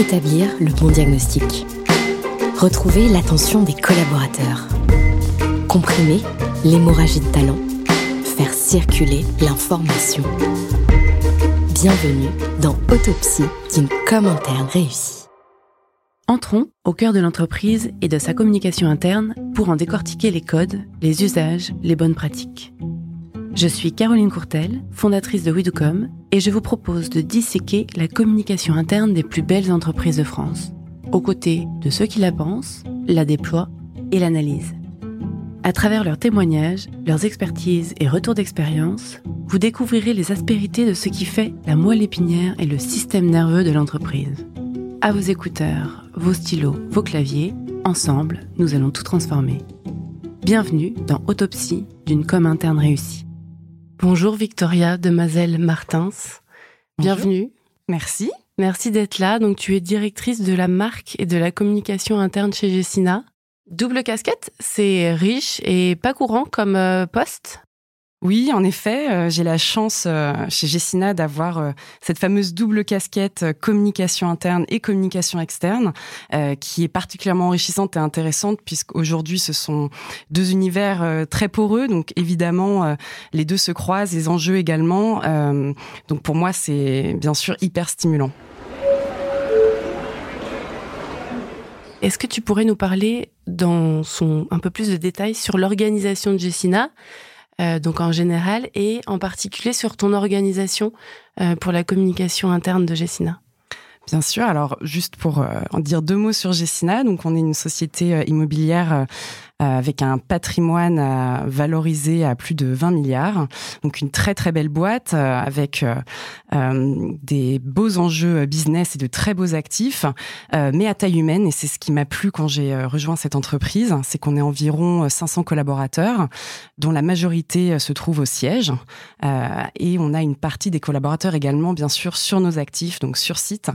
Établir le bon diagnostic. Retrouver l'attention des collaborateurs. Comprimer l'hémorragie de talent. Faire circuler l'information. Bienvenue dans Autopsie d'une com réussie. Entrons au cœur de l'entreprise et de sa communication interne pour en décortiquer les codes, les usages, les bonnes pratiques. Je suis Caroline Courtel, fondatrice de Widucom, et je vous propose de disséquer la communication interne des plus belles entreprises de France, aux côtés de ceux qui la pensent, la déploient et l'analysent. À travers leurs témoignages, leurs expertises et retours d'expérience, vous découvrirez les aspérités de ce qui fait la moelle épinière et le système nerveux de l'entreprise. À vos écouteurs, vos stylos, vos claviers, ensemble, nous allons tout transformer. Bienvenue dans Autopsie d'une com interne réussie. Bonjour Victoria Demoiselle Martins. Bienvenue. Merci. Merci d'être là. Donc tu es directrice de la marque et de la communication interne chez Gessina. Double casquette, c'est riche et pas courant comme euh, poste? Oui, en effet, euh, j'ai la chance euh, chez Gessina d'avoir euh, cette fameuse double casquette communication interne et communication externe, qui est particulièrement enrichissante et intéressante puisqu'aujourd'hui ce sont deux univers très poreux, donc évidemment les deux se croisent, les enjeux également. donc pour moi c'est bien sûr hyper stimulant. Est-ce que tu pourrais nous parler dans son un peu plus de détails sur l'organisation de Gessina? Euh, donc en général, et en particulier sur ton organisation euh, pour la communication interne de Gessina. Bien sûr. Alors, juste pour euh, en dire deux mots sur Gessina, donc on est une société immobilière avec un patrimoine à valoriser à plus de 20 milliards. Donc une très très belle boîte euh, avec euh, des beaux enjeux business et de très beaux actifs, mais à taille humaine. Et c'est ce qui m'a plu quand j'ai rejoint cette entreprise, c'est qu'on est environ 500 collaborateurs, dont la majorité se trouve au siège. et on a une partie des collaborateurs également, bien sûr, sur nos actifs, donc sur site,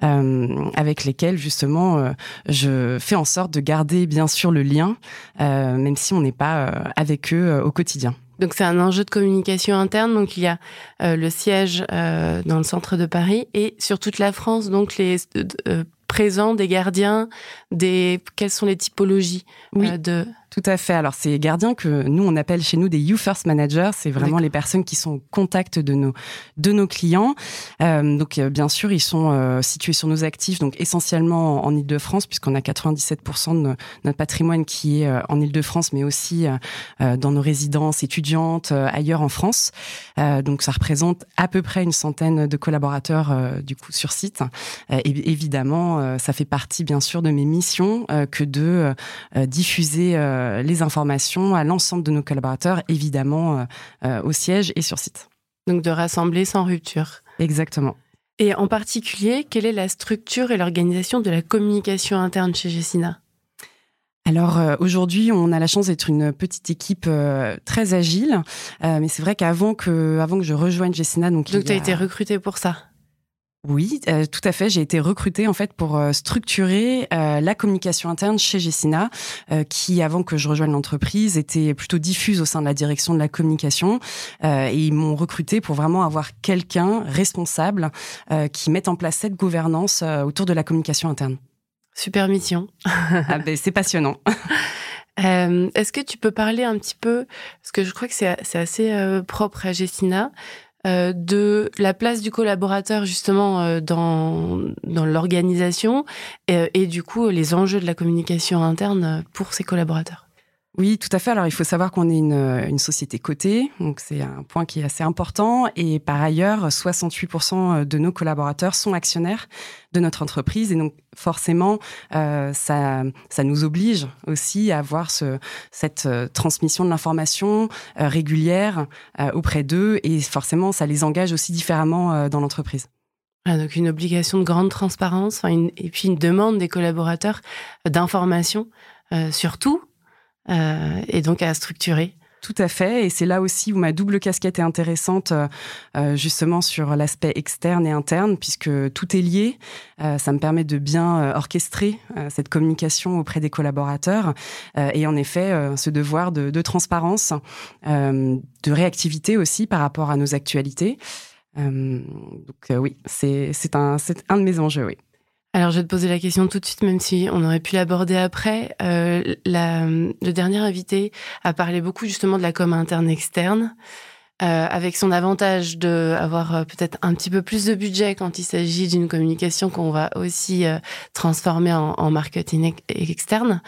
avec lesquels justement je fais en sorte de garder bien sûr le lien euh, même si on n'est pas euh, avec eux euh, au quotidien. Donc c'est un enjeu de communication interne. Donc il y a le siège dans le centre de Paris et sur toute la France. Donc les présents des gardiens, des quelles sont les typologies de tout à fait. Alors, c'est gardiens que nous, on appelle chez nous des You First Managers. C'est vraiment les personnes qui sont au contact de nos, de nos clients. Euh, donc, euh, bien sûr, ils sont euh, situés sur nos actifs, donc essentiellement en Ile-de-France, puisqu'on a 97% de notre patrimoine qui est en Ile-de-France, mais aussi dans nos résidences étudiantes ailleurs en France. donc, ça représente à peu près une centaine de collaborateurs, du coup, sur site. et évidemment, ça fait partie, bien sûr, de mes missions que de diffuser euh, les informations à l'ensemble de nos collaborateurs, évidemment euh, euh, au siège et sur site. Donc de rassembler sans rupture. Exactement. Et en particulier, quelle est la structure et l'organisation de la communication interne chez Gessina? Alors aujourd'hui, on a la chance d'être une petite équipe très agile, mais c'est vrai qu'avant que avant que je rejoigne Gessina, donc donc tu as été recruté pour ça? Oui, euh, tout à fait. J'ai été recrutée en fait pour euh, structurer euh, la communication interne chez Gessina, qui avant que je rejoigne l'entreprise était plutôt diffuse au sein de la direction de la communication. et ils m'ont recruté pour vraiment avoir quelqu'un responsable qui mette en place cette gouvernance autour de la communication interne. Super mission. ah ben, c'est passionnant. Est-ce que tu peux parler un petit peu, parce que je crois que c'est assez propre à Gessina, euh, de la place du collaborateur justement euh, dans, dans l'organisation et, et, du coup les enjeux de la communication interne pour ses collaborateurs. Oui, tout à fait. Alors, il faut savoir qu'on est une, une, société cotée, donc c'est un point qui est assez important. Et par ailleurs, 68% de nos collaborateurs sont actionnaires de notre entreprise. Et donc, forcément, euh, ça, ça nous oblige aussi à avoir ce, cette euh, transmission de l'information euh, régulière euh, auprès d'eux. Et forcément, ça les engage aussi différemment euh, dans l'entreprise. Ah, donc, une obligation de grande transparence et puis une demande des collaborateurs d'information, surtout euh, et donc à structurer. Tout à fait, et c'est là aussi où ma double casquette est intéressante, euh, justement sur l'aspect externe et interne, puisque tout est lié. Euh, ça me permet de bien orchestrer cette communication auprès des collaborateurs, et en effet, ce devoir de, de transparence, de réactivité aussi par rapport à nos actualités. donc oui, c'est un, un de mes enjeux, oui. Alors, je vais te poser la question tout de suite, même si on aurait pu l'aborder après. Euh, le dernier invité a parlé beaucoup justement de la com interne externe. Euh, avec son avantage de avoir euh, peut-être un petit peu plus de budget quand il s'agit d'une communication qu'on va aussi transformer en, marketing externe.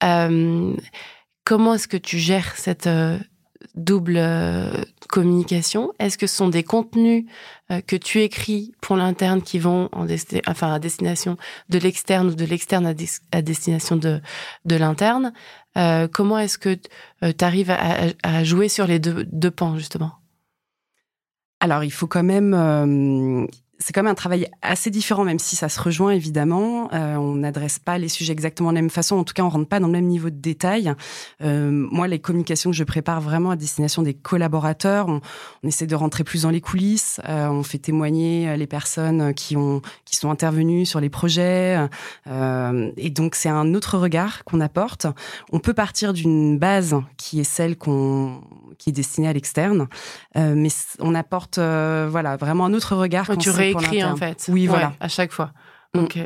Comment est-ce que tu gères cette double communication. Est-ce que ce sont des contenus que tu écris pour l'interne qui vont en enfin à destination de l'externe ou de l'externe à, destination de, de l'interne euh, comment est-ce que euh, tu arrives à, jouer sur les deux, deux pans, justement? Alors, il faut quand même, euh, c'est quand même un travail assez différent, même si ça se rejoint évidemment. Euh, on n'adresse pas les sujets exactement de la même façon. En tout cas, on rentre pas dans le même niveau de détail. Euh, moi, les communications que je prépare vraiment à destination des collaborateurs, on, on essaie de rentrer plus dans les coulisses. Euh, on fait témoigner euh, les personnes qui ont qui sont intervenues sur les projets. Euh, et donc, c'est un autre regard qu'on apporte. On peut partir d'une base qui est celle qu'on qui est destinée à l'externe, euh, mais on apporte voilà vraiment un autre regard. Quand tu écrit en fait. Oui, voilà. À chaque fois. Mm. Ok.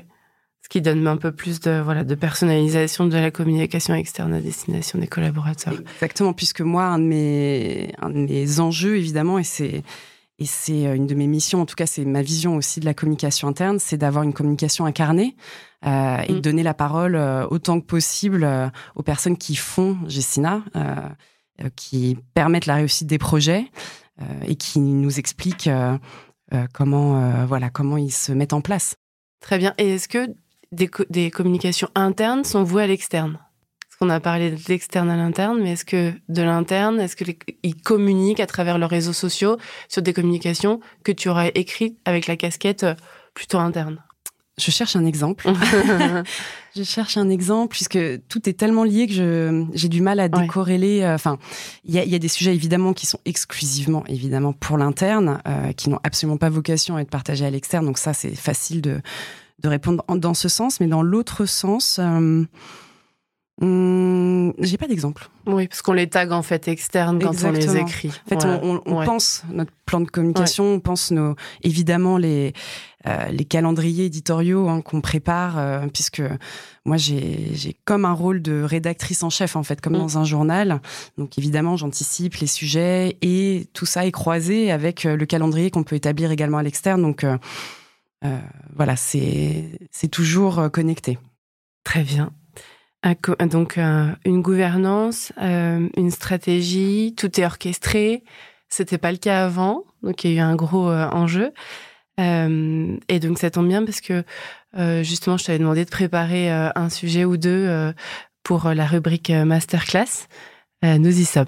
Ce qui donne un peu plus de voilà de personnalisation de la communication externe à destination des collaborateurs. Exactement, puisque moi un de mes un de mes enjeux évidemment et c'est et c'est euh, une de mes missions, en tout cas c'est ma vision aussi de la communication interne, c'est d'avoir une communication incarnée euh, et de mm. donner la parole euh, autant que possible euh, aux personnes qui font Gessina, qui permettent la réussite des projets et qui nous expliquent comment, euh, voilà, comment ils se mettent en place. Très bien. Et est-ce que des, des, communications internes sont vouées à l'externe? Parce qu'on a parlé de l'externe à l'interne, mais est-ce que de l'interne, est-ce qu'ils communiquent à travers leurs réseaux sociaux sur des communications que tu aurais écrites avec la casquette euh, plutôt interne? Je cherche un exemple. je cherche un exemple puisque tout est tellement lié que j'ai du mal à décorréler. Euh, enfin, il y a, y a, des sujets évidemment qui sont exclusivement évidemment pour l'interne, euh, qui n'ont absolument pas vocation à être partagés à l'externe. Donc ça, c'est facile de, de répondre dans ce sens, mais dans l'autre sens. Euh, Hum, j'ai pas d'exemple. Oui, parce qu'on les tag en fait externes quand on les écrit. En fait, on, on, pense notre plan de communication, on pense nos évidemment les euh, les calendriers éditoriaux hein, qu'on prépare, euh, puisque moi j'ai comme un rôle de rédactrice en chef en fait, comme mm. dans un journal. Donc évidemment, j'anticipe les sujets et tout ça est croisé avec euh, le calendrier qu'on peut établir également à l'externe. Donc euh, voilà, c'est toujours connecté. Très bien donc euh, une gouvernance, euh, une stratégie, tout est orchestré. C'était pas le cas avant, donc il y a eu un gros euh, enjeu. et donc ça tombe bien parce que justement, je t'avais demandé de préparer un sujet ou deux pour la rubrique masterclass. nous y sommes.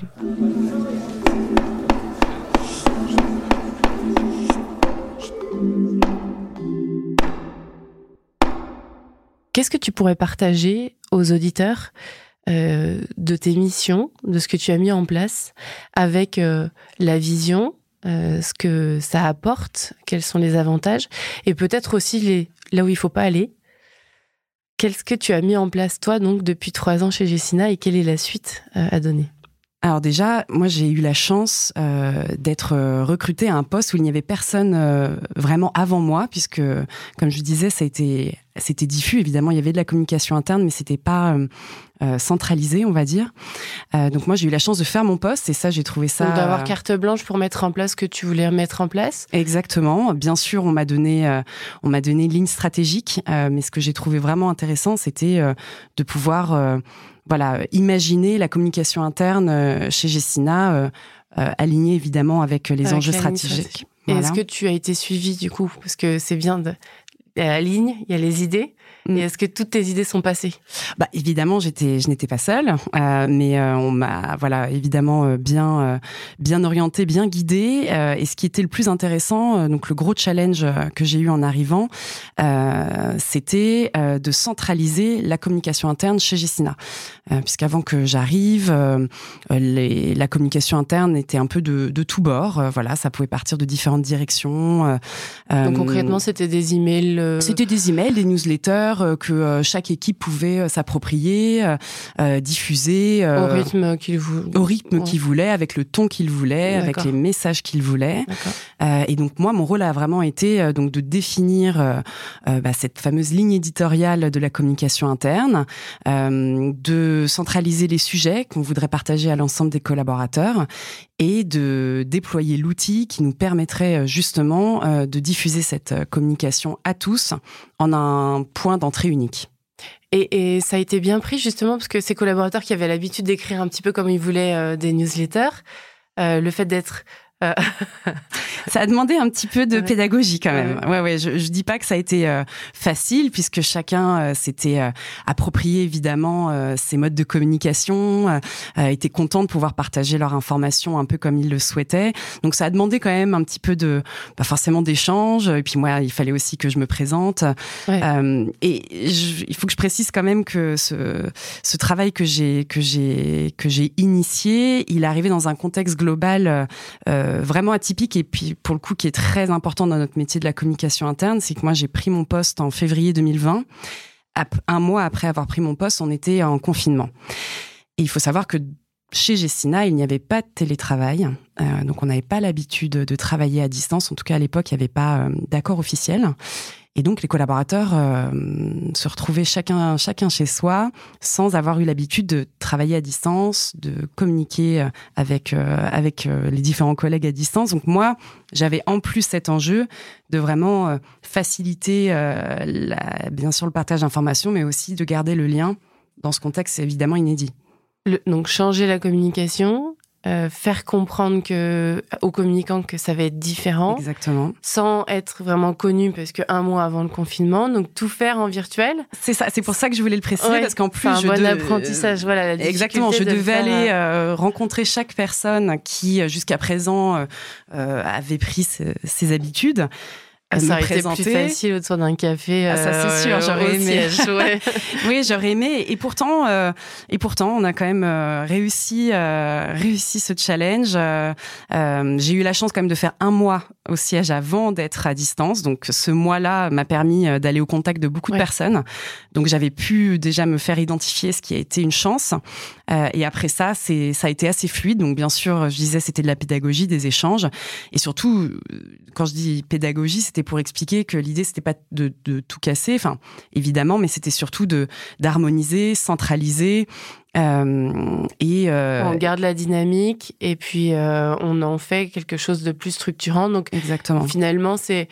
Qu'est-ce que tu pourrais partager aux auditeurs euh, de tes missions, de ce que tu as mis en place, avec euh, la vision, euh, ce que ça apporte, quels sont les avantages, et peut-être aussi les, là où il faut pas aller? Qu'est-ce que tu as mis en place toi donc depuis trois ans chez Gessina et quelle est la suite à donner? Alors déjà, moi j'ai eu la chance d'être recrutée à un poste où il n'y avait personne vraiment avant moi, puisque comme je disais, ça a été c'était diffus. Évidemment, il y avait de la communication interne, mais c'était pas euh, euh centralisé, on va dire. Euh, donc moi j'ai eu la chance de faire mon poste et ça j'ai trouvé ça. D'avoir carte blanche pour mettre en place ce que tu voulais mettre en place. Exactement. Bien sûr, on m'a donné on m'a donné une ligne stratégique, mais ce que j'ai trouvé vraiment intéressant, c'était de pouvoir voilà, imaginer la communication interne chez Gessina, alignée évidemment avec les enjeux stratégiques. Est-ce que tu as été suivi du coup? Parce que c'est bien de... Il y a la ligne, il y a les idées. Et est-ce que toutes tes idées sont passées? Bah évidemment, j'étais, je n'étais pas seule, euh, mais euh, on m'a, voilà, évidemment euh, bien, euh, bien orientée, bien guidée. Euh, et ce qui était le plus intéressant, donc le gros challenge que j'ai eu en arrivant, c'était de centraliser la communication interne chez Gessina, puisqu'avant que j'arrive, les, la communication interne était un peu de, de tous bords. voilà, ça pouvait partir de différentes directions. donc concrètement, c'était des emails. C'était des emails, des newsletters collaborateurs que chaque équipe pouvait s'approprier, diffuser au rythme qu'il voulait, au rythme qu'il voulait, avec le ton qu'il voulait, avec les messages qu'il voulait. et donc moi, mon rôle a vraiment été donc de définir bah, cette fameuse ligne éditoriale de la communication interne, de centraliser les sujets qu'on voudrait partager à l'ensemble des collaborateurs et de déployer l'outil qui nous permettrait euh, justement euh, de diffuser cette euh, communication à tous en un point d'entrée unique. Et, et, ça a été bien pris justement parce que ces collaborateurs qui avaient l'habitude d'écrire un petit peu comme ils voulaient des newsletters, le fait d'être euh, ça a demandé un petit peu de pédagogie quand même. Ouais, ouais. je, je dis pas que ça a été euh, facile puisque chacun euh, s'était approprié évidemment ses modes de communication, était content de pouvoir partager leur information un peu comme ils le souhaitaient. Donc ça a demandé quand même un petit peu de, pas forcément d'échange. Et puis moi, il fallait aussi que je me présente. et il faut que je précise quand même que ce, ce travail que j'ai que j'ai que j'ai initié, il est arrivé dans un contexte global. Euh, vraiment atypique et puis pour le coup qui est très important dans notre métier de la communication interne, c'est que moi j'ai pris mon poste en février 2020. Un mois après avoir pris mon poste, on était en confinement. Et il faut savoir que chez Gessina, il n'y avait pas de télétravail, euh, donc on n'avait pas l'habitude de travailler à distance. En tout cas, à l'époque, il n'y avait pas euh, d'accord officiel. Et donc les collaborateurs euh, se retrouvaient chacun, chacun chez soi, sans avoir eu l'habitude de travailler à distance, de communiquer euh, avec euh, avec les différents collègues à distance. Donc moi, j'avais en plus cet enjeu de vraiment faciliter, la, bien sûr, le partage d'informations, mais aussi de garder le lien dans ce contexte évidemment inédit. donc changer la communication, euh, faire comprendre que aux communicants que ça va être différent. Exactement. Sans être vraiment connu parce que un mois avant le confinement, donc tout faire en virtuel. C'est ça. C'est pour ça que je voulais le préciser parce qu'en plus, un bon apprentissage. Voilà. La Exactement. Je devais aller euh, rencontrer chaque personne qui jusqu'à présent euh, avait pris ses habitudes. Ça aurait été plus facile autour d'un café. Ah, ça c'est sûr, j'aurais aimé. oui, j'aurais aimé. Et pourtant, euh, et pourtant, on a quand même euh, réussi, euh, réussi ce challenge. J'ai eu la chance quand même de faire un mois au siège avant d'être à distance. Donc, ce mois-là m'a permis d'aller au contact de beaucoup de personnes. Donc, j'avais pu déjà me faire identifier, ce qui a été une chance. et après ça, c'est, ça a été assez fluide. Donc, bien sûr, je disais, c'était de la pédagogie, des échanges, et surtout, quand je dis pédagogie, c'était pour expliquer que l'idée c'était pas de, de, tout casser, enfin évidemment, mais c'était surtout de d'harmoniser, centraliser. Euh, et euh, on garde la dynamique et puis euh, on en fait quelque chose de plus structurant. Donc exactement. Finalement, c'est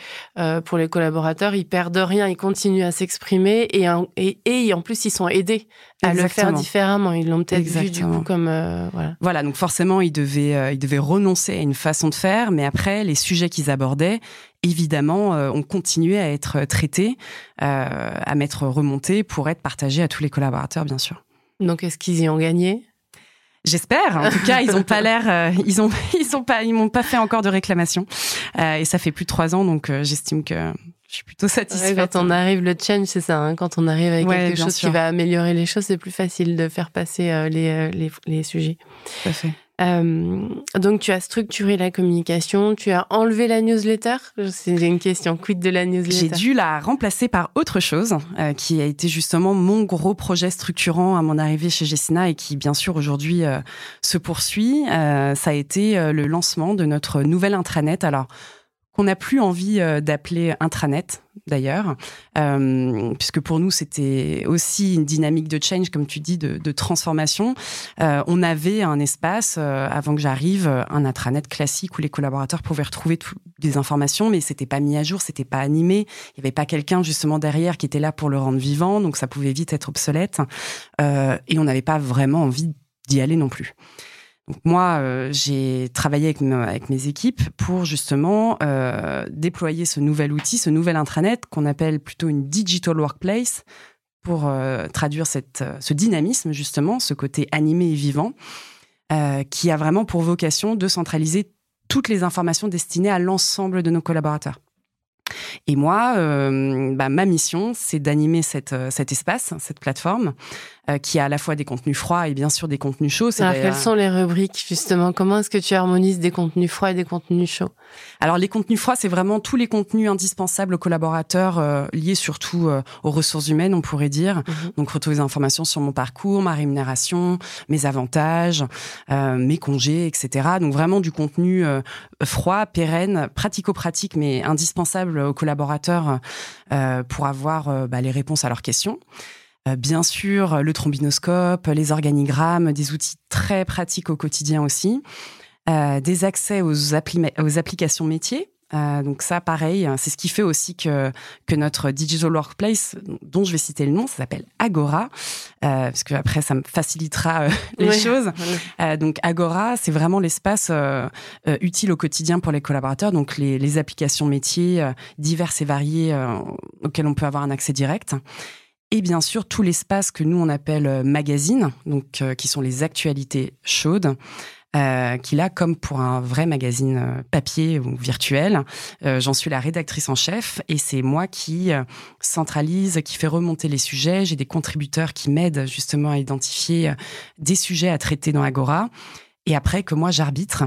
pour les collaborateurs, ils perdent rien, ils continuent à s'exprimer et, et, et en plus ils sont aidés à le faire différemment. Ils l'ont peut-être vu du coup comme voilà. Voilà, donc forcément ils devaient ils devaient renoncer à une façon de faire, mais après les sujets qu'ils abordaient évidemment, euh, ont continué à être traités, euh, à m'être remontés pour être partagés à tous les collaborateurs, bien sûr. Donc, est-ce qu'ils y ont gagné? J'espère. En tout cas, ils ont pas l'air, euh, ils ont, ils ont pas, ils m'ont pas fait encore de réclamation. et ça fait plus de trois ans, donc j'estime que je suis plutôt satisfaite. quand on arrive le change, c'est ça. Hein, quand on arrive avec quelque chose qui va améliorer les choses, c'est plus facile de faire passer les, les, les, sujets. Tout à fait. Euh, donc tu as structuré la communication, tu as enlevé la newsletter. C'est une question. Quid de la newsletter? J'ai dû la remplacer par autre chose, euh, qui a été justement mon gros projet structurant à mon arrivée chez Gessina et qui bien sûr aujourd'hui euh, se poursuit. Ça a été le lancement de notre nouvelle intranet. Alors qu'on n'a plus envie d'appeler intranet d'ailleurs, euh, puisque pour nous c'était aussi une dynamique de change, comme tu dis, de, transformation. Euh, on avait un espace euh, avant que j'arrive, un intranet classique où les collaborateurs pouvaient retrouver toutes des informations, mais c'était pas mis à jour, c'était pas animé. Il y avait pas quelqu'un justement derrière qui était là pour le rendre vivant, donc ça pouvait vite être obsolète. Et on n'avait pas vraiment envie d'y aller non plus. Moi, euh, j'ai travaillé avec, mes équipes pour justement euh, déployer ce nouvel outil, ce nouvel intranet qu'on appelle plutôt une digital workplace pour euh, traduire ce dynamisme justement, ce côté animé et vivant, qui a vraiment pour vocation de centraliser toutes les informations destinées à l'ensemble de nos collaborateurs. Et moi, bah, ma mission, c'est d'animer cet espace, cette plateforme, qui a à la fois des contenus froids et bien sûr des contenus chauds. Alors, quelles sont les rubriques justement? Comment est-ce que tu harmonises des contenus froids et des contenus chauds? Alors, les contenus froids, c'est vraiment tous les contenus indispensables aux collaborateurs, liés surtout aux ressources humaines, on pourrait dire. Mhm. Donc, retrouver des informations sur mon parcours, ma rémunération, mes avantages, mes congés, etc. Donc, vraiment du contenu froid, pérenne, pratico-pratique, mais indispensable aux collaborateurs pour avoir bah, les réponses à leurs questions. Euh, bien sûr, le trombinoscope, les organigrammes, des outils très pratiques au quotidien aussi. Euh, des accès aux, applications métiers. Euh, donc ça, pareil, c'est ce qui fait aussi que, que notre digital workplace, dont je vais citer le nom, ça s'appelle Agora, parce que après ça me facilitera les choses. donc Agora, c'est vraiment l'espace utile au quotidien pour les collaborateurs. Donc les, les applications métiers diverses et variées auxquelles on peut avoir un accès direct et bien sûr tout l'espace que nous on appelle euh, magazine, donc euh, qui sont les actualités chaudes. Euh, qu'il a comme pour un vrai magazine euh, papier ou virtuel. J'en suis la rédactrice en chef et c'est moi qui centralise, qui fait remonter les sujets. J'ai des contributeurs qui m'aident justement à identifier des sujets à traiter dans Agora. Et après que moi j'arbitre,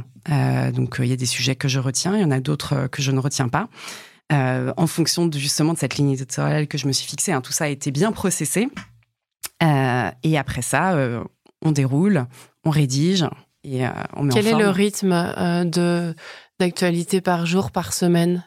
donc il y a des sujets que je retiens, il y en a d'autres que je ne retiens pas. Euh, en fonction de, justement de cette ligne éditoriale que je me suis fixée. Hein, tout ça a été bien processé. Euh, et après ça, euh, on déroule, on rédige et on met Quel est le rythme de d'actualité par jour, par semaine?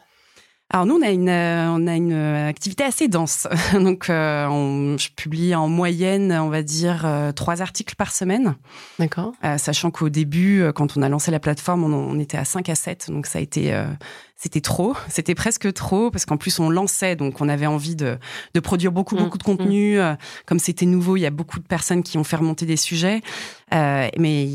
Alors nous, on a une, on a une activité assez dense. Donc, on, je publie en moyenne, on va dire, trois articles par semaine. D'accord. sachant qu'au début, quand on a lancé la plateforme, on, on, était à 5 à 7. Donc, ça a été c'était trop, c'était presque trop parce qu'en plus on lançait, donc on avait envie de, de produire beaucoup, mmh, beaucoup de contenu. Mmh. Euh, comme c'était nouveau, il y a beaucoup de personnes qui ont fait remonter des sujets, euh, mais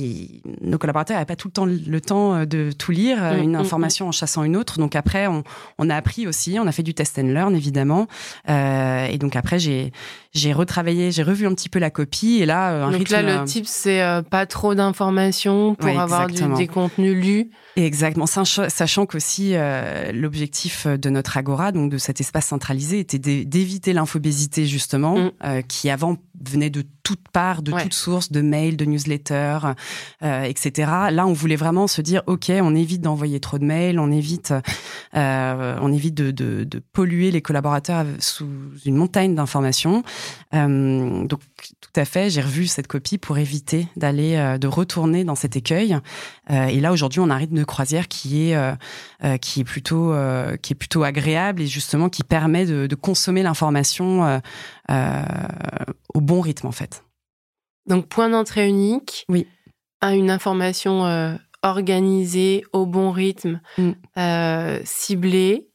nos collaborateurs n'avaient pas tout le temps le temps euh, de tout lire, mmh, une information en chassant une autre. Donc après, on, on, a appris aussi, on a fait du test and learn évidemment, euh, et donc après j'ai j'ai retravaillé, j'ai revu un petit peu la copie et là un donc là le type c'est pas trop d'informations pour avoir des contenus lus. Exactement, sachant qu'aussi euh, l'objectif de notre agora, donc de cet espace centralisé, était d'éviter l'infobésité justement, mm. euh, qui avant venait de toutes parts, de toutes sources, de mails, de newsletters, euh, etc. Là, on voulait vraiment se dire, ok, on évite d'envoyer trop de mails, on évite, on évite de, de, de, polluer les collaborateurs sous une montagne d'informations. donc, tout à fait, j'ai revu cette copie pour éviter d'aller, de retourner dans cet écueil. et là, aujourd'hui, on a un rythme de croisière qui est qui est plutôt qui est plutôt agréable et justement qui permet de, de consommer l'information au bon rythme en fait. Donc point d'entrée unique. Oui. À une information euh, organisée au bon rythme, mm. euh, ciblée.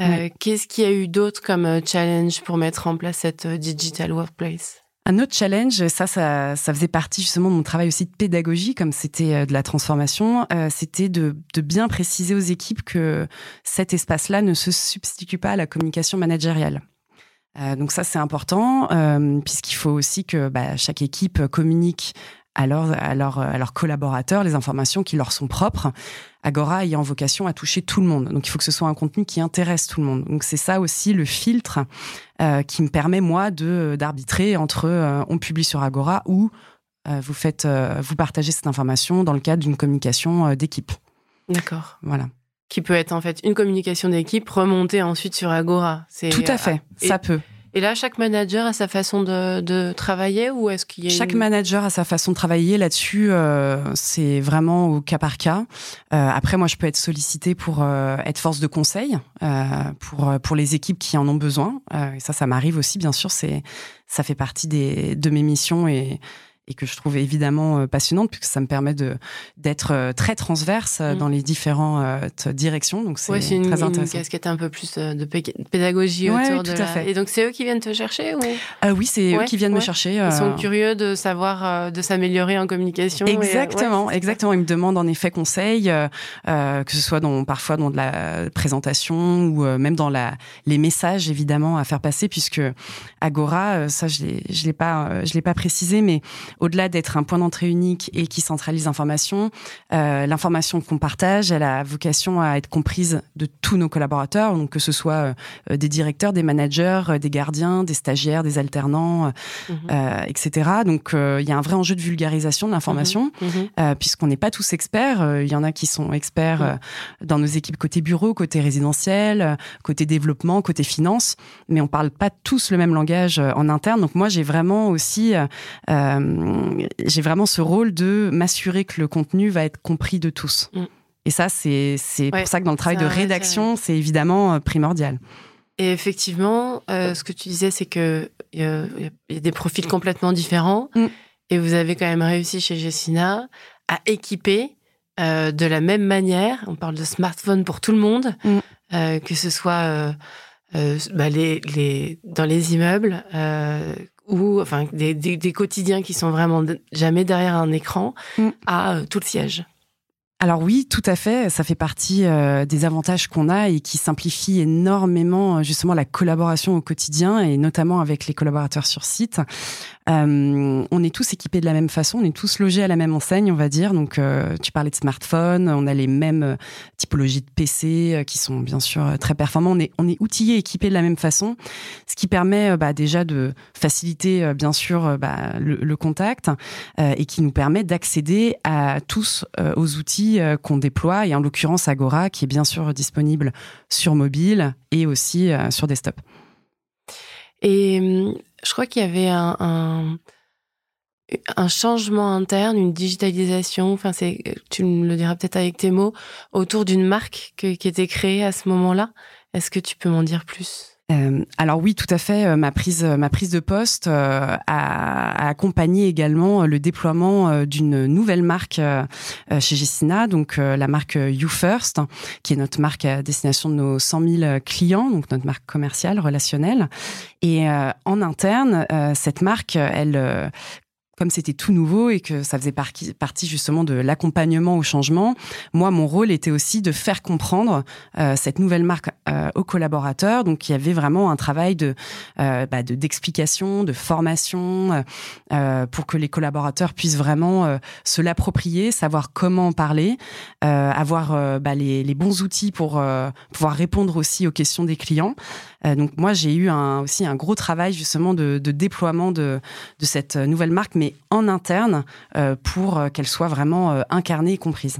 Euh, qu'est-ce qu'il y a eu d'autre comme challenge pour mettre en place cette digital workplace? Un autre challenge, ça, ça, ça, faisait partie justement de mon travail aussi de pédagogie, comme c'était de la transformation, c'était de, de, bien préciser aux équipes que cet espace-là ne se substitue pas à la communication managériale. Euh, donc ça, c'est important, euh, puisqu'il faut aussi que bah, chaque équipe communique à, à, leurs collaborateurs les informations qui leur sont propres. Agora ayant vocation à toucher tout le monde. Donc il faut que ce soit un contenu qui intéresse tout le monde. Donc c'est ça aussi le filtre euh, qui me permet, moi, de d'arbitrer entre on publie sur Agora ou vous faites, vous partagez cette information dans le cadre d'une communication d'équipe. D'accord. Voilà qui peut être en fait une communication d'équipe remontée ensuite sur Agora. Tout à fait, ça peut. Et là, chaque manager a sa façon de, de travailler ou est-ce qu'il y a chaque manager a sa façon de travailler là-dessus euh, C'est vraiment au cas par cas. Euh, après, moi, je peux être sollicitée pour euh, être force de conseil euh, pour pour les équipes qui en ont besoin. Euh, et ça, ça m'arrive aussi, bien sûr. C'est ça fait partie des de mes missions et et que je trouve évidemment euh, passionnante puisque ça me permet de d'être euh, très transverse euh, mm. dans les différentes directions. Donc c'est très une, intéressant. Une casquette un peu plus de pédagogie autour de tout à fait. Et donc c'est eux qui viennent te chercher ou? Oui, c'est eux qui viennent me chercher. Ils sont curieux de savoir de s'améliorer en communication. Exactement, exactement. Ils me demandent en effet conseil, euh, que ce soit dans parfois dans de la présentation ou même dans la les messages évidemment à faire passer puisque Agora, ça je l'ai je l'ai pas je l'ai pas précisé, mais au-delà d'être un point d'entrée unique et qui centralise l'information, euh, l'information qu'on partage, elle a vocation à être comprise de tous nos collaborateurs, donc que ce soit euh, des directeurs, des managers, euh, des gardiens, des stagiaires, des alternants, mhm. etc. Donc il y a un vrai enjeu de vulgarisation de l'information, mhm. Mhm. puisqu'on n'est pas tous experts. Il y en a qui sont experts dans nos équipes côté bureau, côté résidentiel, côté développement, côté finance, mais on parle pas tous le même langage en interne. Donc moi j'ai vraiment aussi j'ai vraiment ce rôle de m'assurer que le contenu va être compris de tous. Mm. Et ça, c'est pour ça que dans le travail de rédaction, c'est évidemment euh, primordial. Et effectivement, euh, ce que tu disais, c'est qu'il y, a des profils complètement différents. Mm. Et vous avez quand même réussi chez Jessina à équiper euh, de la même manière. On parle de smartphone pour tout le monde, mm. que ce soit bah, les, les, dans les immeubles ou enfin des, des, quotidiens qui sont vraiment jamais derrière un écran mm. à euh, tout le siège. Alors oui, tout à fait. Ça fait partie euh, des avantages qu'on a et qui simplifie énormément justement la collaboration au quotidien et notamment avec les collaborateurs sur site. Euh, on est tous équipés de la même façon, on est tous logés à la même enseigne, on va dire. Donc, euh, tu parlais de smartphone, on a les mêmes euh, typologies de PC qui sont bien sûr très performants. On est, on est outillés, équipés de la même façon, ce qui permet bah, déjà de faciliter bien sûr bah, le, contact et qui nous permet d'accéder à tous aux outils qu'on déploie et en l'occurrence Agora qui est bien sûr disponible sur mobile et aussi sur desktop. Et hum, je crois qu'il y avait un, un, changement interne, une digitalisation, enfin c'est, tu me le diras peut-être avec tes mots, autour d'une marque qui était créée à ce moment-là. Est-ce que tu peux m'en dire plus? Euh, alors oui, tout à fait. Euh, ma prise, ma prise de poste euh, a, accompagné également le déploiement d'une nouvelle marque chez Gessina, donc la marque You First, qui est notre marque à destination de nos 100 000 clients, donc notre marque commerciale, relationnelle. Et en interne, cette marque, elle comme c'était tout nouveau et que ça faisait partie justement de l'accompagnement au changement, moi, mon rôle était aussi de faire comprendre euh, cette nouvelle marque euh, aux collaborateurs. Donc, il y avait vraiment un travail de euh, bah, d'explication, de, formation, pour que les collaborateurs puissent vraiment se l'approprier, savoir comment en parler, avoir bah, les, les, bons outils pour pouvoir répondre aussi aux questions des clients. Donc, moi, j'ai eu aussi un gros travail justement de, déploiement de, cette nouvelle marque, mais en interne euh, pour euh, qu'elle soit vraiment euh, incarnée et comprise.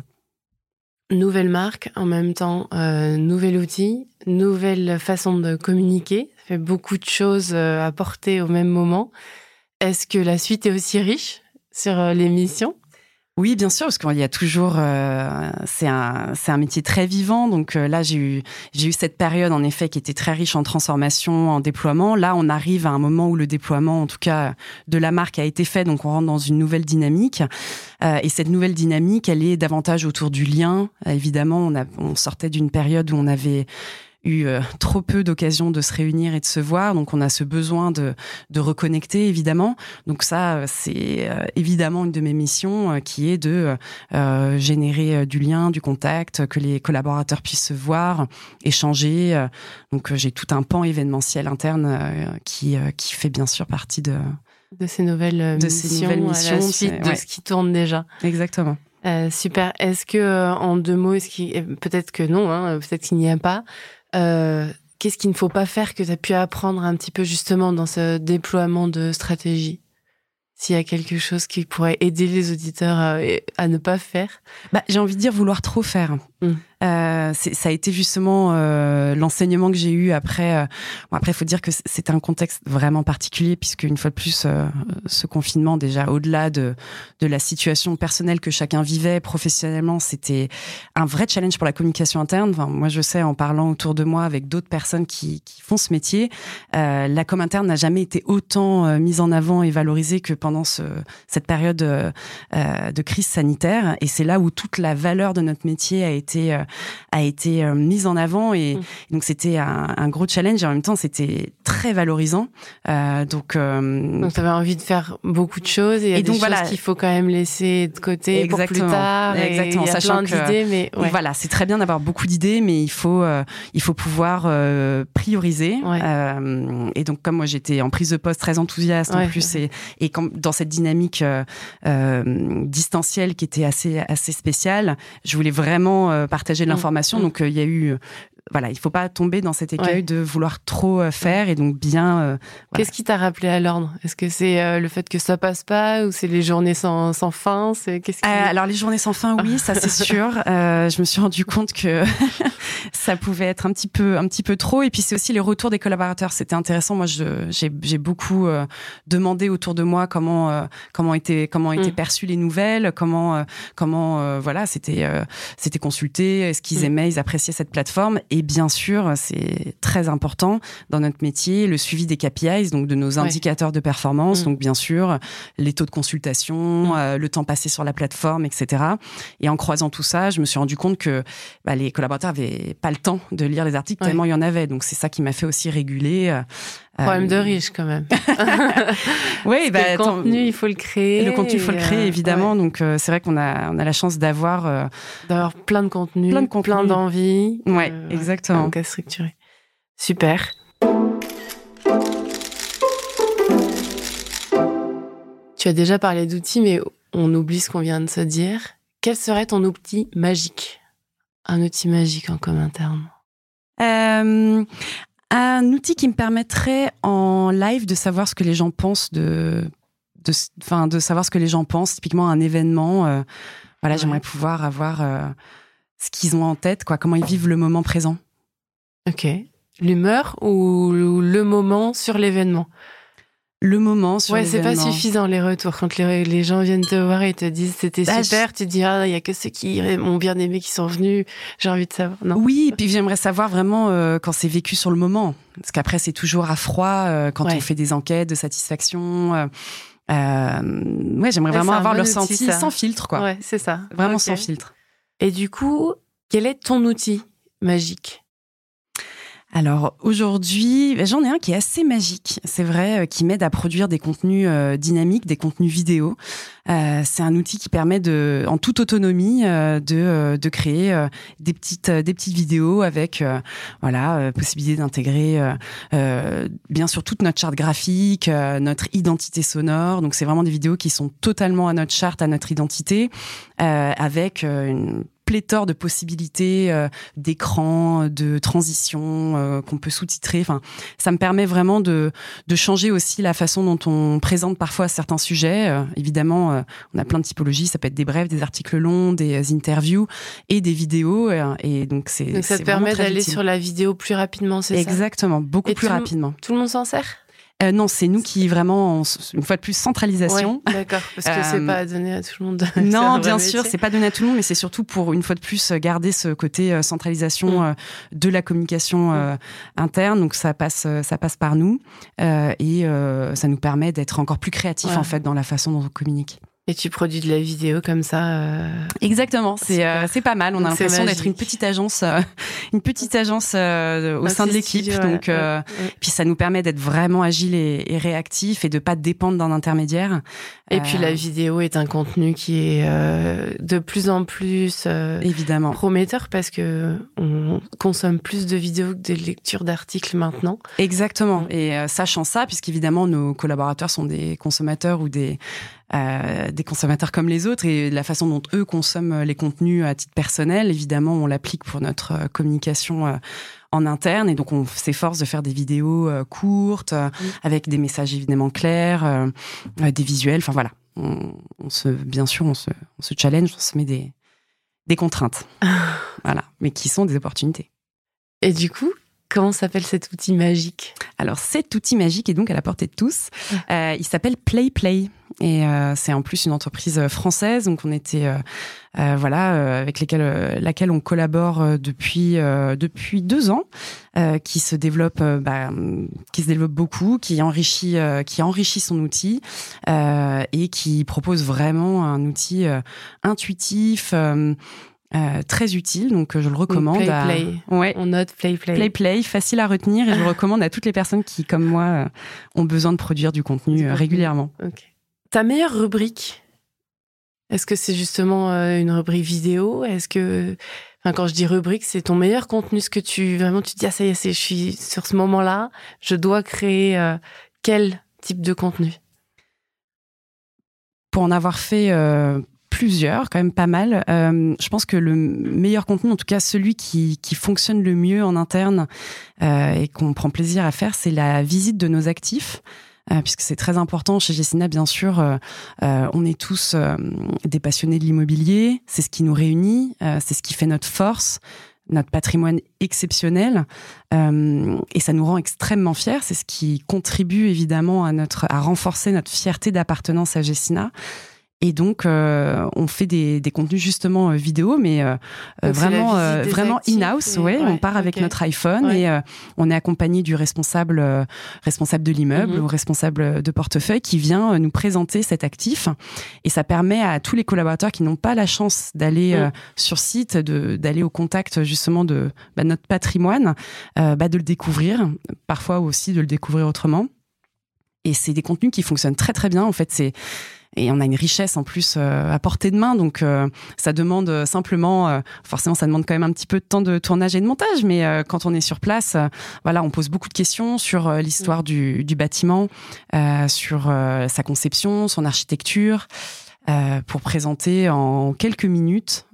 Nouvelle marque, en même temps, nouvel outil, nouvelle façon de communiquer. Ça fait beaucoup de choses à porter au même moment. Est-ce que la suite est aussi riche sur l'émission? Oui, bien sûr, parce qu'il y a toujours, euh, c'est un, c'est un métier très vivant. Donc euh, là, j'ai eu, j'ai eu cette période en effet qui était très riche en transformation, en déploiement. Là, on arrive à un moment où le déploiement, en tout cas, de la marque a été fait, donc on rentre dans une nouvelle dynamique. Euh, et cette nouvelle dynamique, elle est davantage autour du lien. évidemment, on, a, on sortait d'une période où on avait eu euh, trop peu d'occasions de se réunir et de se voir, donc on a ce besoin de, de reconnecter évidemment. Donc ça, euh, c'est euh, évidemment une de mes missions qui est de générer du lien, du contact, que les collaborateurs puissent se voir, échanger. Donc j'ai tout un pan événementiel interne qui qui fait bien sûr partie de de ces nouvelles de missions, ces nouvelles missions, à la suite de ce qui tourne déjà. Exactement. super. Est-ce que en deux mots, est-ce qu'il peut-être que non, hein, peut-être qu'il n'y a pas. Euh, qu'est-ce qu'il ne faut pas faire que tu as pu apprendre un petit peu justement dans ce déploiement de stratégie? S'il y a quelque chose qui pourrait aider les auditeurs à, ne pas faire? Bah, J'ai envie de dire vouloir trop faire. Mmh. Euh, ça a été justement euh, l'enseignement que j'ai eu après. Euh, bon, après, il faut dire que c'était un contexte vraiment particulier puisque une fois de plus, ce confinement déjà au-delà de la situation personnelle que chacun vivait professionnellement, c'était un vrai challenge pour la communication interne. Enfin, moi, je sais en parlant autour de moi avec d'autres personnes qui font ce métier, la com interne n'a jamais été autant mise en avant et valorisée que pendant ce, cette période de crise sanitaire. Et c'est là où toute la valeur de notre métier a été été a été mise en avant et, mm. donc c'était un, un, gros challenge et en même temps c'était très valorisant. donc donc tu avais envie de faire beaucoup de choses et, et donc voilà qu'il faut quand même laisser de côté pour plus tard. Exactement, et sachant que mais voilà c'est très bien d'avoir beaucoup d'idées mais il faut il faut pouvoir prioriser. et donc comme moi j'étais en prise de poste très enthousiaste en plus et, et dans cette dynamique euh, euh, distancielle qui était assez assez spéciale, je voulais vraiment euh, partager de mmh. l'information. Donc il y a eu voilà, il faut pas tomber dans cet écueil de vouloir trop euh, faire et donc bien. Euh, Qu'est-ce qui t'a rappelé à l'ordre? Est-ce que c'est euh, le fait que ça passe pas ou c'est les journées sans, sans fin? C'est qu'est-ce qui... alors les journées sans fin, oui, ça c'est sûr. je me suis rendu compte que ça pouvait être un petit peu un petit peu trop et puis c'est aussi les retours des collaborateurs. C'était intéressant. Moi, j'ai beaucoup demandé autour de moi comment comment étaient comment étaient mm. perçues les nouvelles, comment comment voilà, c'était c'était consulté, est-ce qu'ils mm. aimaient, ils appréciaient cette plateforme et et bien sûr, c'est très important dans notre métier, le suivi des KPIs, donc de nos indicateurs de performance. Mm. Donc bien sûr, les taux de consultation, mm. euh, le temps passé sur la plateforme, etc. Et en croisant tout ça, je me suis rendu compte que bah, les collaborateurs avaient pas le temps de lire les articles tellement il y en avait. Donc c'est ça qui m'a fait aussi réguler. Euh, Problème de euh, riche quand même. oui, bah, le contenu, il faut le créer. Le contenu, il faut le créer, évidemment. Donc, euh, c'est vrai qu'on a, on a la chance d'avoir... Euh, d'avoir plein de contenu, plein, de contenu. plein d'envie. Ouais, exactement. Donc, à structurer. Super. Tu as déjà parlé d'outils, mais on oublie ce qu'on vient de se dire. Quel serait ton outil magique? Un outil magique en commun euh, un outil qui me permettrait en live de savoir ce que les gens pensent de, de, enfin, de savoir ce que les gens pensent, typiquement un événement. Euh, voilà, j'aimerais pouvoir avoir euh, ce qu'ils ont en tête, quoi, comment ils vivent le moment présent. Ok. L'humeur ou le moment sur l'événement? Le moment sur ouais c'est pas suffisant les retours. Quand les, les, gens viennent te voir et te disent c'était bah, super tu te dis ah il y a que ceux qui m'ont bien aimé qui sont venus. J'ai envie de savoir non? Oui et puis j'aimerais savoir vraiment euh, quand c'est vécu sur le moment. Parce qu'après c'est toujours à froid euh, quand on fait des enquêtes de satisfaction euh, ouais j'aimerais vraiment avoir le ressenti sans filtre quoi. Ouais c'est ça. Vraiment sans filtre. Et du coup quel est ton outil magique? Alors aujourd'hui, j'en ai un qui est assez magique, c'est vrai, euh, qui m'aide à produire des contenus euh, dynamiques, des contenus vidéo. Euh, c'est un outil qui permet de, en toute autonomie, de, de créer des petites des petites vidéos avec voilà possibilité d'intégrer bien sûr toute notre charte graphique, notre identité sonore. Donc c'est vraiment des vidéos qui sont totalement à notre charte, à notre identité, avec une pléthore de possibilités euh, d'écran, de transition euh, qu'on peut sous-titrer. Enfin, ça me permet vraiment de, de changer aussi la façon dont on présente parfois certains sujets. Euh, évidemment, on a plein de typologies. Ça peut être des brefs, des articles longs, des interviews et des vidéos. et donc c'est donc ça te permet d'aller sur la vidéo plus rapidement, c'est ça? Exactement, beaucoup plus rapidement. Tout le monde s'en sert? Euh, non, c'est nous qui vraiment, une fois de plus, centralisation. D'accord, parce que c'est euh, pas donné à tout le monde. non, bien sûr, c'est pas donné à tout le monde, mais c'est surtout pour une fois de plus garder ce côté euh, centralisation mm. de la communication mm. interne. Donc ça passe, ça passe par nous et ça nous permet d'être encore plus créatifs en fait dans la façon dont on communique. Et tu produis de la vidéo comme ça. Euh... Exactement, c'est euh, c'est pas mal. On a l'impression d'être une petite agence, euh, une petite agence euh, au sein de l'équipe. Donc, puis ça nous permet d'être vraiment agile et, et, réactif et de pas dépendre d'un intermédiaire. Et puis la vidéo est un contenu qui est de plus en plus évidemment prometteur parce que on consomme plus de vidéos que de lectures d'articles maintenant. Exactement. Et sachant ça, puisqu'évidemment nos collaborateurs sont des consommateurs ou des euh, des consommateurs comme les autres et la façon dont eux consomment les contenus à titre personnel, évidemment, on l'applique pour notre euh, communication euh, en interne et donc on s'efforce de faire des vidéos courtes avec des messages évidemment clairs, des visuels. Enfin voilà, on, se, bien sûr, on se, on se challenge, on se met des, des contraintes, voilà, mais qui sont des opportunités. Et du coup, Comment s'appelle cet outil magique? Alors cet outil magique est donc à la portée de tous. Euh, il s'appelle PlayPlay. Play. Et euh, c'est en plus une entreprise française, donc on était euh, voilà avec lesquels, laquelle on collabore depuis depuis deux ans, qui se développe bah, qui se développe beaucoup, qui enrichit qui enrichit son outil et qui propose vraiment un outil intuitif très utile, donc je le recommande. play, play. Ouais. On note play, play. Play, play, facile à retenir et je le recommande à toutes les personnes qui, comme moi, ont besoin de produire du contenu régulièrement. Ta meilleure rubrique Est-ce que c'est justement une rubrique vidéo? Est-ce que Enfin, quand je dis rubrique, c'est ton meilleur contenu, ce que tu vraiment tu te dis ah ça y est, je suis sur ce moment-là, je dois créer euh, quel type de contenu? Pour en avoir fait euh, plusieurs, quand même pas mal. Euh, je pense que le meilleur contenu, en tout cas celui qui, fonctionne le mieux en interne et qu'on prend plaisir à faire, c'est la visite de nos actifs. Euh, puisque c'est très important chez Gessina, bien sûr. Euh, euh, on est tous des passionnés de l'immobilier, c'est ce qui nous réunit, c'est ce qui fait notre force notre patrimoine exceptionnel et ça nous rend extrêmement fiers. C'est ce qui contribue évidemment à notre à renforcer notre fierté d'appartenance à Gessina. Et donc, euh, on fait des, des, contenus justement euh, vidéo, mais euh, vraiment, vraiment in-house. Ouais, on part avec notre iPhone et on est accompagné du responsable, responsable de l'immeuble mhm. ou responsable de portefeuille qui vient nous présenter cet actif. Et ça permet à tous les collaborateurs qui n'ont pas la chance d'aller mhm. sur site, d'aller au contact justement de bah, notre patrimoine, bah, de le découvrir, parfois aussi de le découvrir autrement. Et c'est des contenus qui fonctionnent très très bien. En fait, c'est et on a une richesse en plus euh, à portée de main. Donc euh, ça demande euh, simplement, forcément, ça demande quand même un petit peu de temps de tournage et de montage. Mais quand on est sur place, voilà, on pose beaucoup de questions sur l'histoire du, du, bâtiment, sur sa conception, son architecture, pour présenter en quelques minutes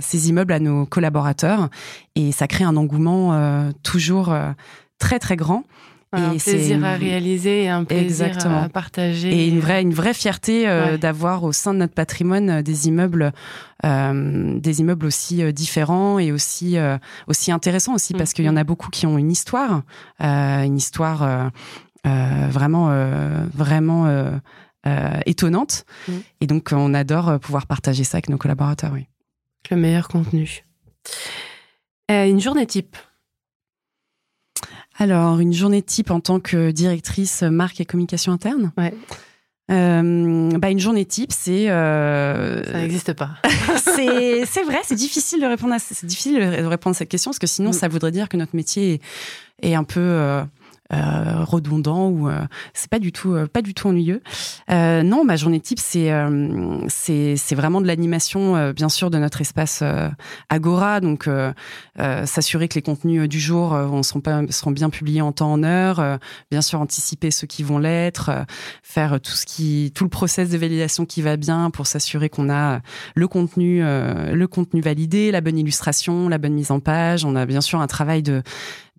ces immeubles à nos collaborateurs. Et ça crée un engouement toujours très très grand un plaisir à réaliser et un plaisir à partager. Et une vraie, une vraie fierté euh, d'avoir au sein de notre patrimoine euh, des immeubles, euh, des immeubles aussi différents et aussi, aussi intéressants aussi parce qu'il y en a mm-hmm. beaucoup qui ont une histoire, une histoire vraiment, vraiment étonnante. Mm. Et donc, on adore pouvoir partager ça avec nos collaborateurs. Oui. Le meilleur contenu. une journée type. Alors, une journée type en tant que directrice marque et communication interne ouais. Euh, bah une journée type, c'est euh... ça n'existe pas. c'est vrai, c'est difficile de répondre à c'est difficile de répondre à cette question parce que sinon mm. ça voudrait dire que notre métier est, est un peu euh, euh, redondant ou euh, c'est pas du tout euh, pas du tout ennuyeux. non, ma journée type c'est c'est c'est vraiment de l'animation bien sûr de notre espace Agora donc s'assurer que les contenus du jour sont pas seront bien publiés en temps en heure, bien sûr anticiper ceux qui vont l'être, faire tout ce qui tout le process de validation qui va bien pour s'assurer qu'on a le contenu le contenu validé, la bonne illustration, la bonne mise en page. On a bien sûr un travail de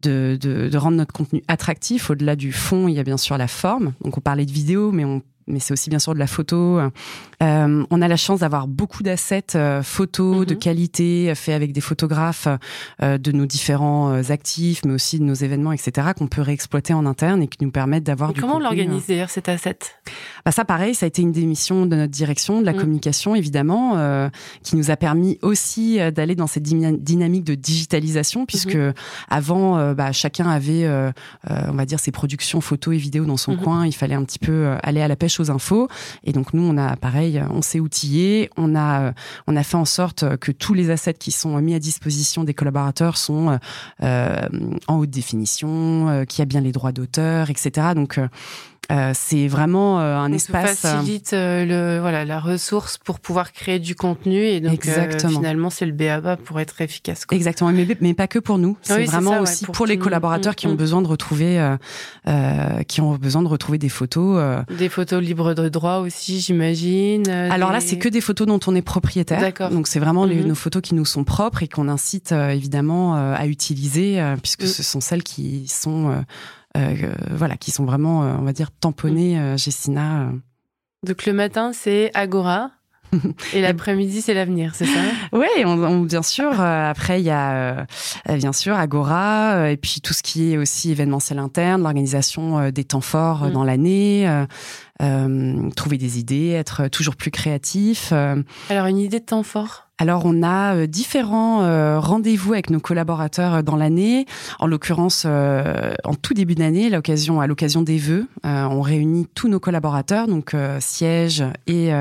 de, de, de, rendre notre contenu attractif. Au-delà du fond, il y a bien sûr la forme. Donc on parlait de vidéo, mais on mais c'est aussi bien sûr de la photo. Euh, on a la chance d'avoir beaucoup d'assets euh, photos de mhm. qualité, faits avec des photographes euh, de nos différents euh, actifs, mais aussi de nos événements, etc., qu'on peut réexploiter en interne et qui nous permettent d'avoir du Comment on l'organise d'ailleurs cet asset? Bah Ça, pareil, ça a été une démission de notre direction, de la mhm. communication, évidemment, euh, qui nous a permis aussi d'aller dans cette dynamique de digitalisation, puisque mhm. avant, bah, chacun avait, on va dire, ses productions photos et vidéos dans son coin. Il fallait un petit peu aller à la pêche aux infos. Et donc nous, on a pareil, on s'est outillé, on a on a fait en sorte que tous les assets qui sont mis à disposition des collaborateurs sont euh, en haute définition, euh, qui a bien les droits d'auteur, etc. Donc euh, euh, c'est vraiment euh, un espace. Ça facilite euh, le voilà la ressource pour pouvoir créer du contenu et donc finalement c'est le BABA pour être efficace. Quoi. Exactement, mais, mais pas que pour nous. C'est vraiment aussi pour, les collaborateurs qui ont besoin de retrouver qui ont besoin de retrouver des photos. Des photos libres de droit aussi, j'imagine. Alors là, c'est que des photos dont on est propriétaire. D'accord. Donc c'est vraiment les, mhm. nos photos qui nous sont propres et qu'on incite évidemment à utiliser puisque mm. ce sont celles qui sont euh, voilà, qui sont vraiment, euh, on va dire, tamponnés, euh, Jessina. Donc le matin, c'est Agora. Et l'après-midi, c'est l'avenir, c'est ça? Oui, bien sûr. après, il y a bien sûr Agora, et puis tout ce qui est aussi événementiel interne, l'organisation des temps forts mm. dans l'année, trouver des idées, être toujours plus créatif. Alors, une idée de temps fort? Alors on a euh, différents euh, rendez-vous avec nos collaborateurs euh, dans l'année. En l'occurrence, en tout début d'année, à l'occasion des vœux, on réunit tous nos collaborateurs, donc sièges et,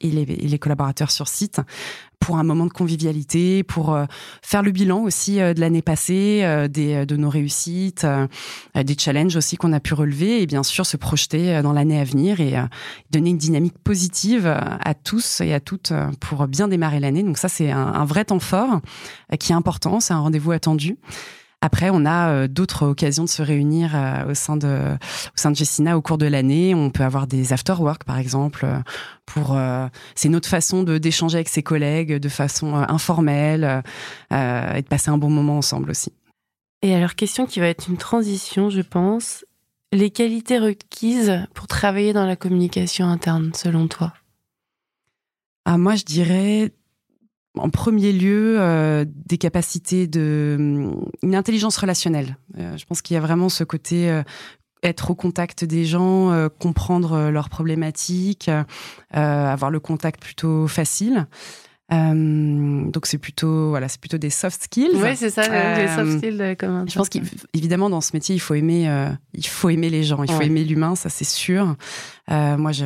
les, collaborateurs sur site, pour un moment de convivialité, pour faire le bilan aussi de l'année passée, des, de nos réussites, des challenges aussi qu'on a pu relever et bien sûr se projeter dans l'année à venir et donner une dynamique positive à tous et à toutes pour bien démarrer l'année. Donc ça, c'est un, un, vrai temps fort qui est important, c'est un rendez-vous attendu. Après, on a euh, d'autres occasions de se réunir euh, au sein de au sein de Jessina au cours de l'année. On peut avoir des after work, par exemple. Euh, pour c'est une autre façon de d'échanger avec ses collègues de façon informelle et de passer un bon moment ensemble aussi. Et alors, question qui va être une transition, je pense. Les qualités requises pour travailler dans la communication interne, selon toi? Ah, Moi, je dirais en premier lieu euh, des capacités de hum, une intelligence relationnelle. Euh, je pense qu'il y a vraiment ce côté euh, être au contact des gens, comprendre leurs problématiques, avoir le contact plutôt facile. donc c'est plutôt voilà c'est plutôt des soft skills. Oui c'est ça des soft skills comme. Je pense qu'évidemment dans ce métier il faut aimer il faut aimer les gens il faut aimer l'humain ça c'est sûr. moi je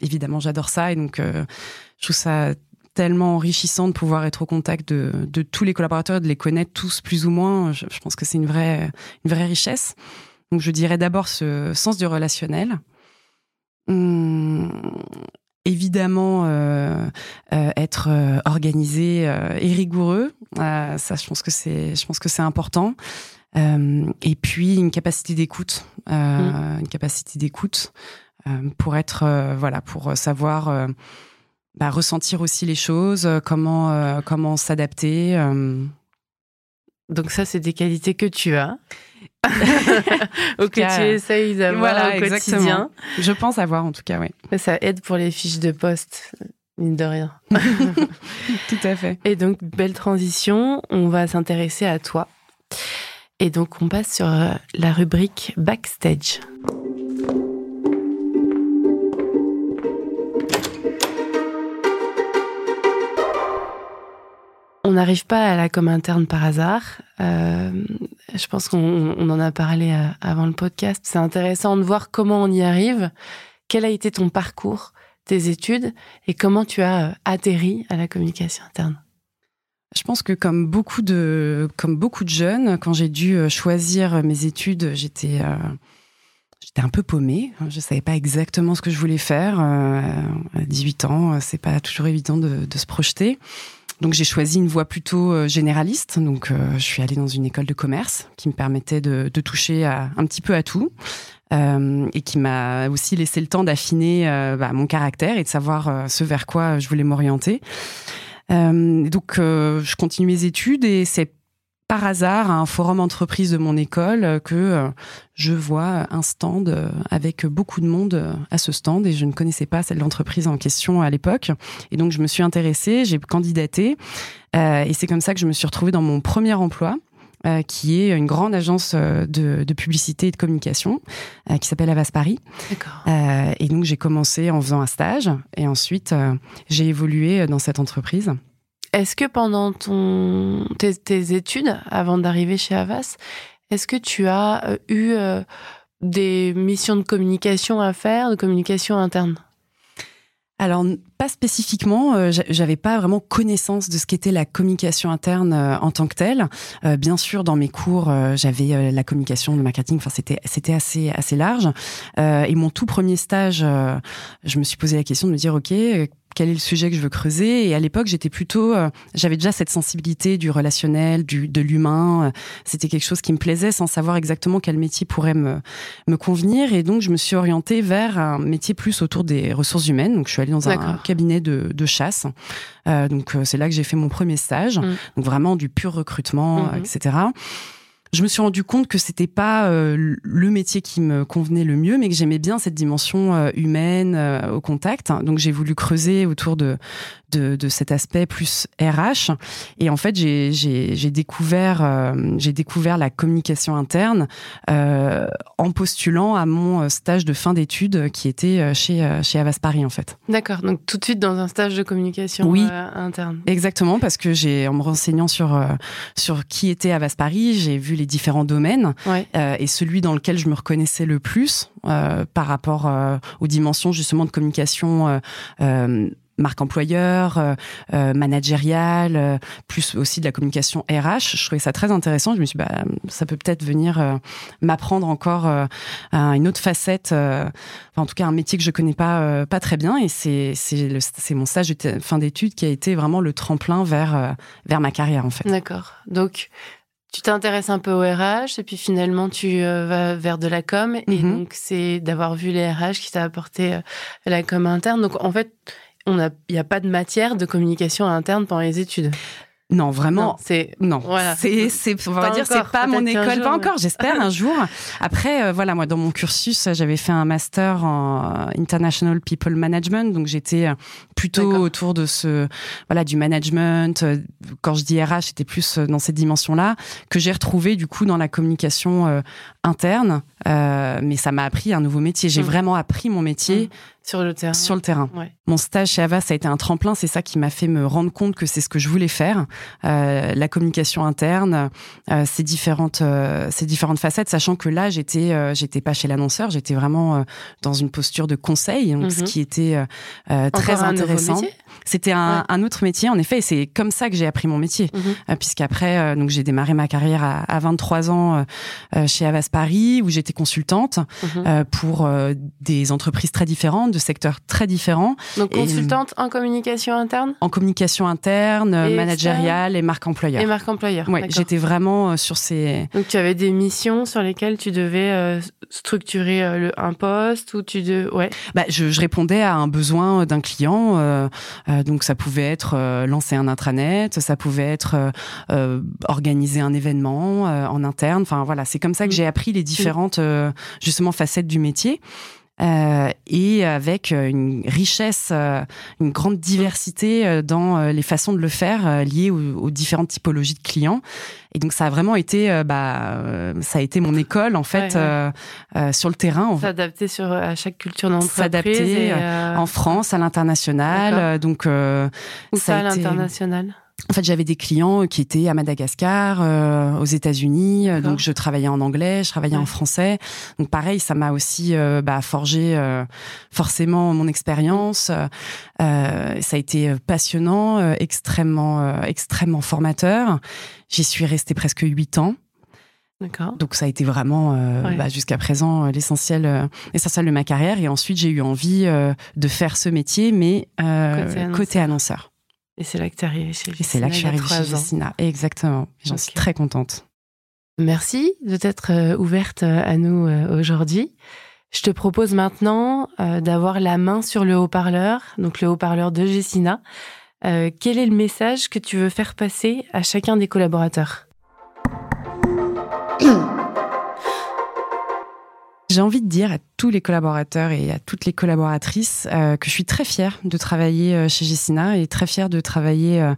évidemment j'adore ça et donc je trouve ça tellement enrichissant de pouvoir être au contact de, de tous les collaborateurs, de les connaître tous plus ou moins. Je, pense que c'est une vraie, une vraie richesse. Donc je dirais d'abord ce sens du relationnel. Hum, évidemment, euh, euh, être euh, organisé et rigoureux. ça, je pense que c'est, je pense que c'est important. et puis une capacité d'écoute, mmh. une capacité d'écoute pour être, voilà, pour savoir bah, ressentir aussi les choses, euh, comment, euh, comment s'adapter. Euh. Donc ça, c'est des qualités que tu as. ou que tu essayes d'avoir au quotidien. Je pense avoir en tout cas, oui. Ça aide pour les fiches de poste, mine de rien. tout à fait. Et donc, belle transition, on va s'intéresser à toi. Et donc, on passe sur la rubrique Backstage. On n'arrive pas à la com interne par hasard. Euh, je pense qu'on en a parlé euh, avant le podcast. C'est intéressant de voir comment on y arrive. Quel a été ton parcours, tes études et comment tu as euh, atterri à la communication interne? Je pense que comme beaucoup de comme beaucoup de jeunes, quand j'ai dû choisir mes études, j'étais un peu paumée. Je savais pas exactement ce que je voulais faire. à 18 ans, c'est pas toujours évident de, de se projeter. Donc j'ai choisi une voie plutôt euh, généraliste. Donc euh, je suis allée dans une école de commerce qui me permettait de, toucher à, un petit peu à tout. Euh, et qui m'a aussi laissé le temps d'affiner bah, mon caractère et de savoir ce vers quoi je voulais m'orienter. donc je continue mes études et c'est par hasard à un forum entreprise de mon école que euh, je vois un stand euh, avec beaucoup de monde euh, à ce stand et je ne connaissais pas celle d'entreprise en question à l'époque. Et donc je me suis intéressée, j'ai candidaté et c'est comme ça que je me suis retrouvée dans mon premier emploi. qui est une grande agence de, publicité et de communication qui s'appelle Avas Paris. et donc j'ai commencé en faisant un stage et ensuite j'ai évolué dans cette entreprise. Est-ce que pendant ton, tes, études, avant d'arriver chez Avas, est-ce que tu as euh, eu euh, des missions de communication à faire, de communication interne? Alors pas spécifiquement, euh, j'avais pas vraiment connaissance de ce qu'était la communication interne en tant que telle. bien sûr, dans mes cours, j'avais la communication, le marketing. Enfin, c'était c'était assez assez large. et mon tout premier stage, je me suis posé la question de me dire, ok, quel est le sujet que je veux creuser. Et à l'époque, j'étais plutôt, euh, j'avais déjà cette sensibilité du relationnel, du de l'humain. C'était quelque chose qui me plaisait, sans savoir exactement quel métier pourrait me me convenir. Et donc, je me suis orientée vers un métier plus autour des ressources humaines. Donc, je suis allée dans un cabinet de, de chasse. Euh, donc, euh, c'est là que j'ai fait mon premier stage. Mmh. Donc, vraiment du pur recrutement, mmh. etc je me suis rendu compte que c'était pas euh, le métier qui me convenait le mieux, mais que j'aimais bien cette dimension euh, humaine euh, au contact. Donc j'ai voulu creuser autour de de, de, cet aspect plus RH. Et en fait, j'ai, découvert, euh, j'ai découvert la communication interne euh, en postulant à mon stage de fin d'études qui était euh, chez, euh, chez Avas Paris, en fait. D'accord. Donc tout de suite dans un stage de communication oui, interne. Exactement, parce que j'ai, en me renseignant sur, sur qui était Avas Paris, j'ai vu les différents domaines ouais. et celui dans lequel je me reconnaissais le plus par rapport aux dimensions justement de communication marque employeur, euh, euh, managériale, plus aussi de la communication RH. Je trouvais ça très intéressant. Je me suis dit, bah, ça peut peut-être venir m'apprendre encore une autre facette, enfin, en tout cas un métier que je connais pas pas très bien. Et c'est mon stage de fin d'études qui a été vraiment le tremplin vers vers ma carrière en fait. D'accord. Donc tu t'intéresses un peu au RH et puis finalement tu euh, vas vers de la com et mhm. donc c'est d'avoir vu les RH qui t'a apporté euh, la com interne. Donc en fait, on a il n'y a pas de matière de communication interne pendant les études. Non, vraiment. C'est non. Voilà. C'est on va dire c'est pas mon école, pas encore. J'espère un jour. Après, euh, voilà, moi dans mon cursus, j'avais fait un master en international people management, donc j'étais euh, plutôt autour de ce voilà du management. Euh, quand je dis RH, c'était plus dans cette dimension-là que j'ai retrouvé du coup dans la communication interne. mais ça m'a appris un nouveau métier. J'ai mm. vraiment appris mon métier. Sur le terrain. Sur le terrain. Mon stage chez Avas a été un tremplin. C'est ça qui m'a fait me rendre compte que c'est ce que je voulais faire. Euh, la communication interne, euh, ces différentes, euh, ces différentes facettes, sachant que là, j'étais, euh, j'étais pas chez l'annonceur, j'étais vraiment euh, dans une posture de conseil, donc ce mhm. qui était très intéressant. C'était un, un, autre métier, en effet, et c'est comme ça que j'ai appris mon métier, mhm. puisqu'après, donc j'ai démarré ma carrière à, à 23 ans chez Avas Paris, où j'étais consultante mhm. pour des entreprises très différentes de secteurs très différents. Donc consultante en communication interne? En communication interne, managériale et marque employeur. Et marque employeur. Oui, j'étais vraiment euh, sur ces. Donc tu avais des missions sur lesquelles tu devais euh, structurer euh, le, un poste ou tu de ouais. Bah je, je répondais à un besoin d'un client. Euh, donc ça pouvait être lancer un intranet, ça pouvait être organiser un événement en interne. Enfin voilà, c'est comme ça que mm. j'ai appris les différentes justement facettes du métier. Euh, et avec euh, une richesse, euh, une grande diversité dans les façons de le faire liées aux, différentes typologies de clients. Et donc ça a vraiment été, bah, ça a été mon école en fait sur le terrain. S'adapter sur à chaque culture d'entreprise. S'adapter en France, à l'international. Donc Où ça, à l'international en fait, j'avais des clients qui étaient à Madagascar, euh, aux États-Unis, euh, donc je travaillais en anglais, je travaillais en français. Donc pareil, ça m'a aussi euh, bah, forgé forcément mon expérience. ça a été passionnant, extrêmement, extrêmement formateur. J'y suis restée presque huit ans. D'accord. Donc ça a été vraiment bah, jusqu'à présent l'essentiel, essentiel de ma carrière. Et ensuite, j'ai eu envie de faire ce métier, mais Côté annonceur. Et c'est là que tu es arrivée chez Et c'est là que je suis arrivée chez Gessina. Exactement. J'en suis très contente. Merci de t'être euh, ouverte euh, à nous euh, aujourd'hui. Je te propose maintenant d'avoir la main sur le haut-parleur, donc le haut-parleur de Gessina. quel est le message que tu veux faire passer à chacun des collaborateurs? J'ai envie de dire à tous les collaborateurs et à toutes les collaboratrices euh, que je suis très fière de travailler euh, chez Gessina et très fière de travailler euh,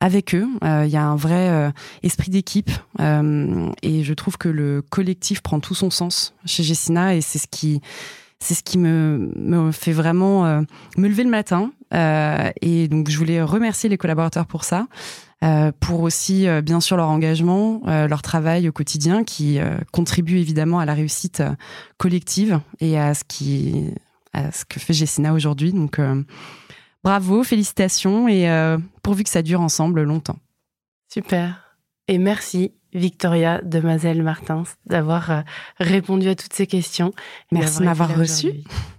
avec eux. Il y a un vrai esprit d'équipe et je trouve que le collectif prend tout son sens chez Gessina et c'est ce qui c'est ce qui me, me fait vraiment me lever le matin. et donc je voulais remercier les collaborateurs pour ça. Euh, pour aussi euh, bien sûr leur engagement, euh, leur travail au quotidien qui contribue évidemment à la réussite collective et à ce qui à ce que fait Gessina aujourd'hui. Donc bravo, félicitations et pourvu que ça dure ensemble longtemps. Super. Et merci Victoria Demoiselle Martins d'avoir répondu à toutes ces questions. Merci de m'avoir reçu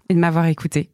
et de m'avoir écouté.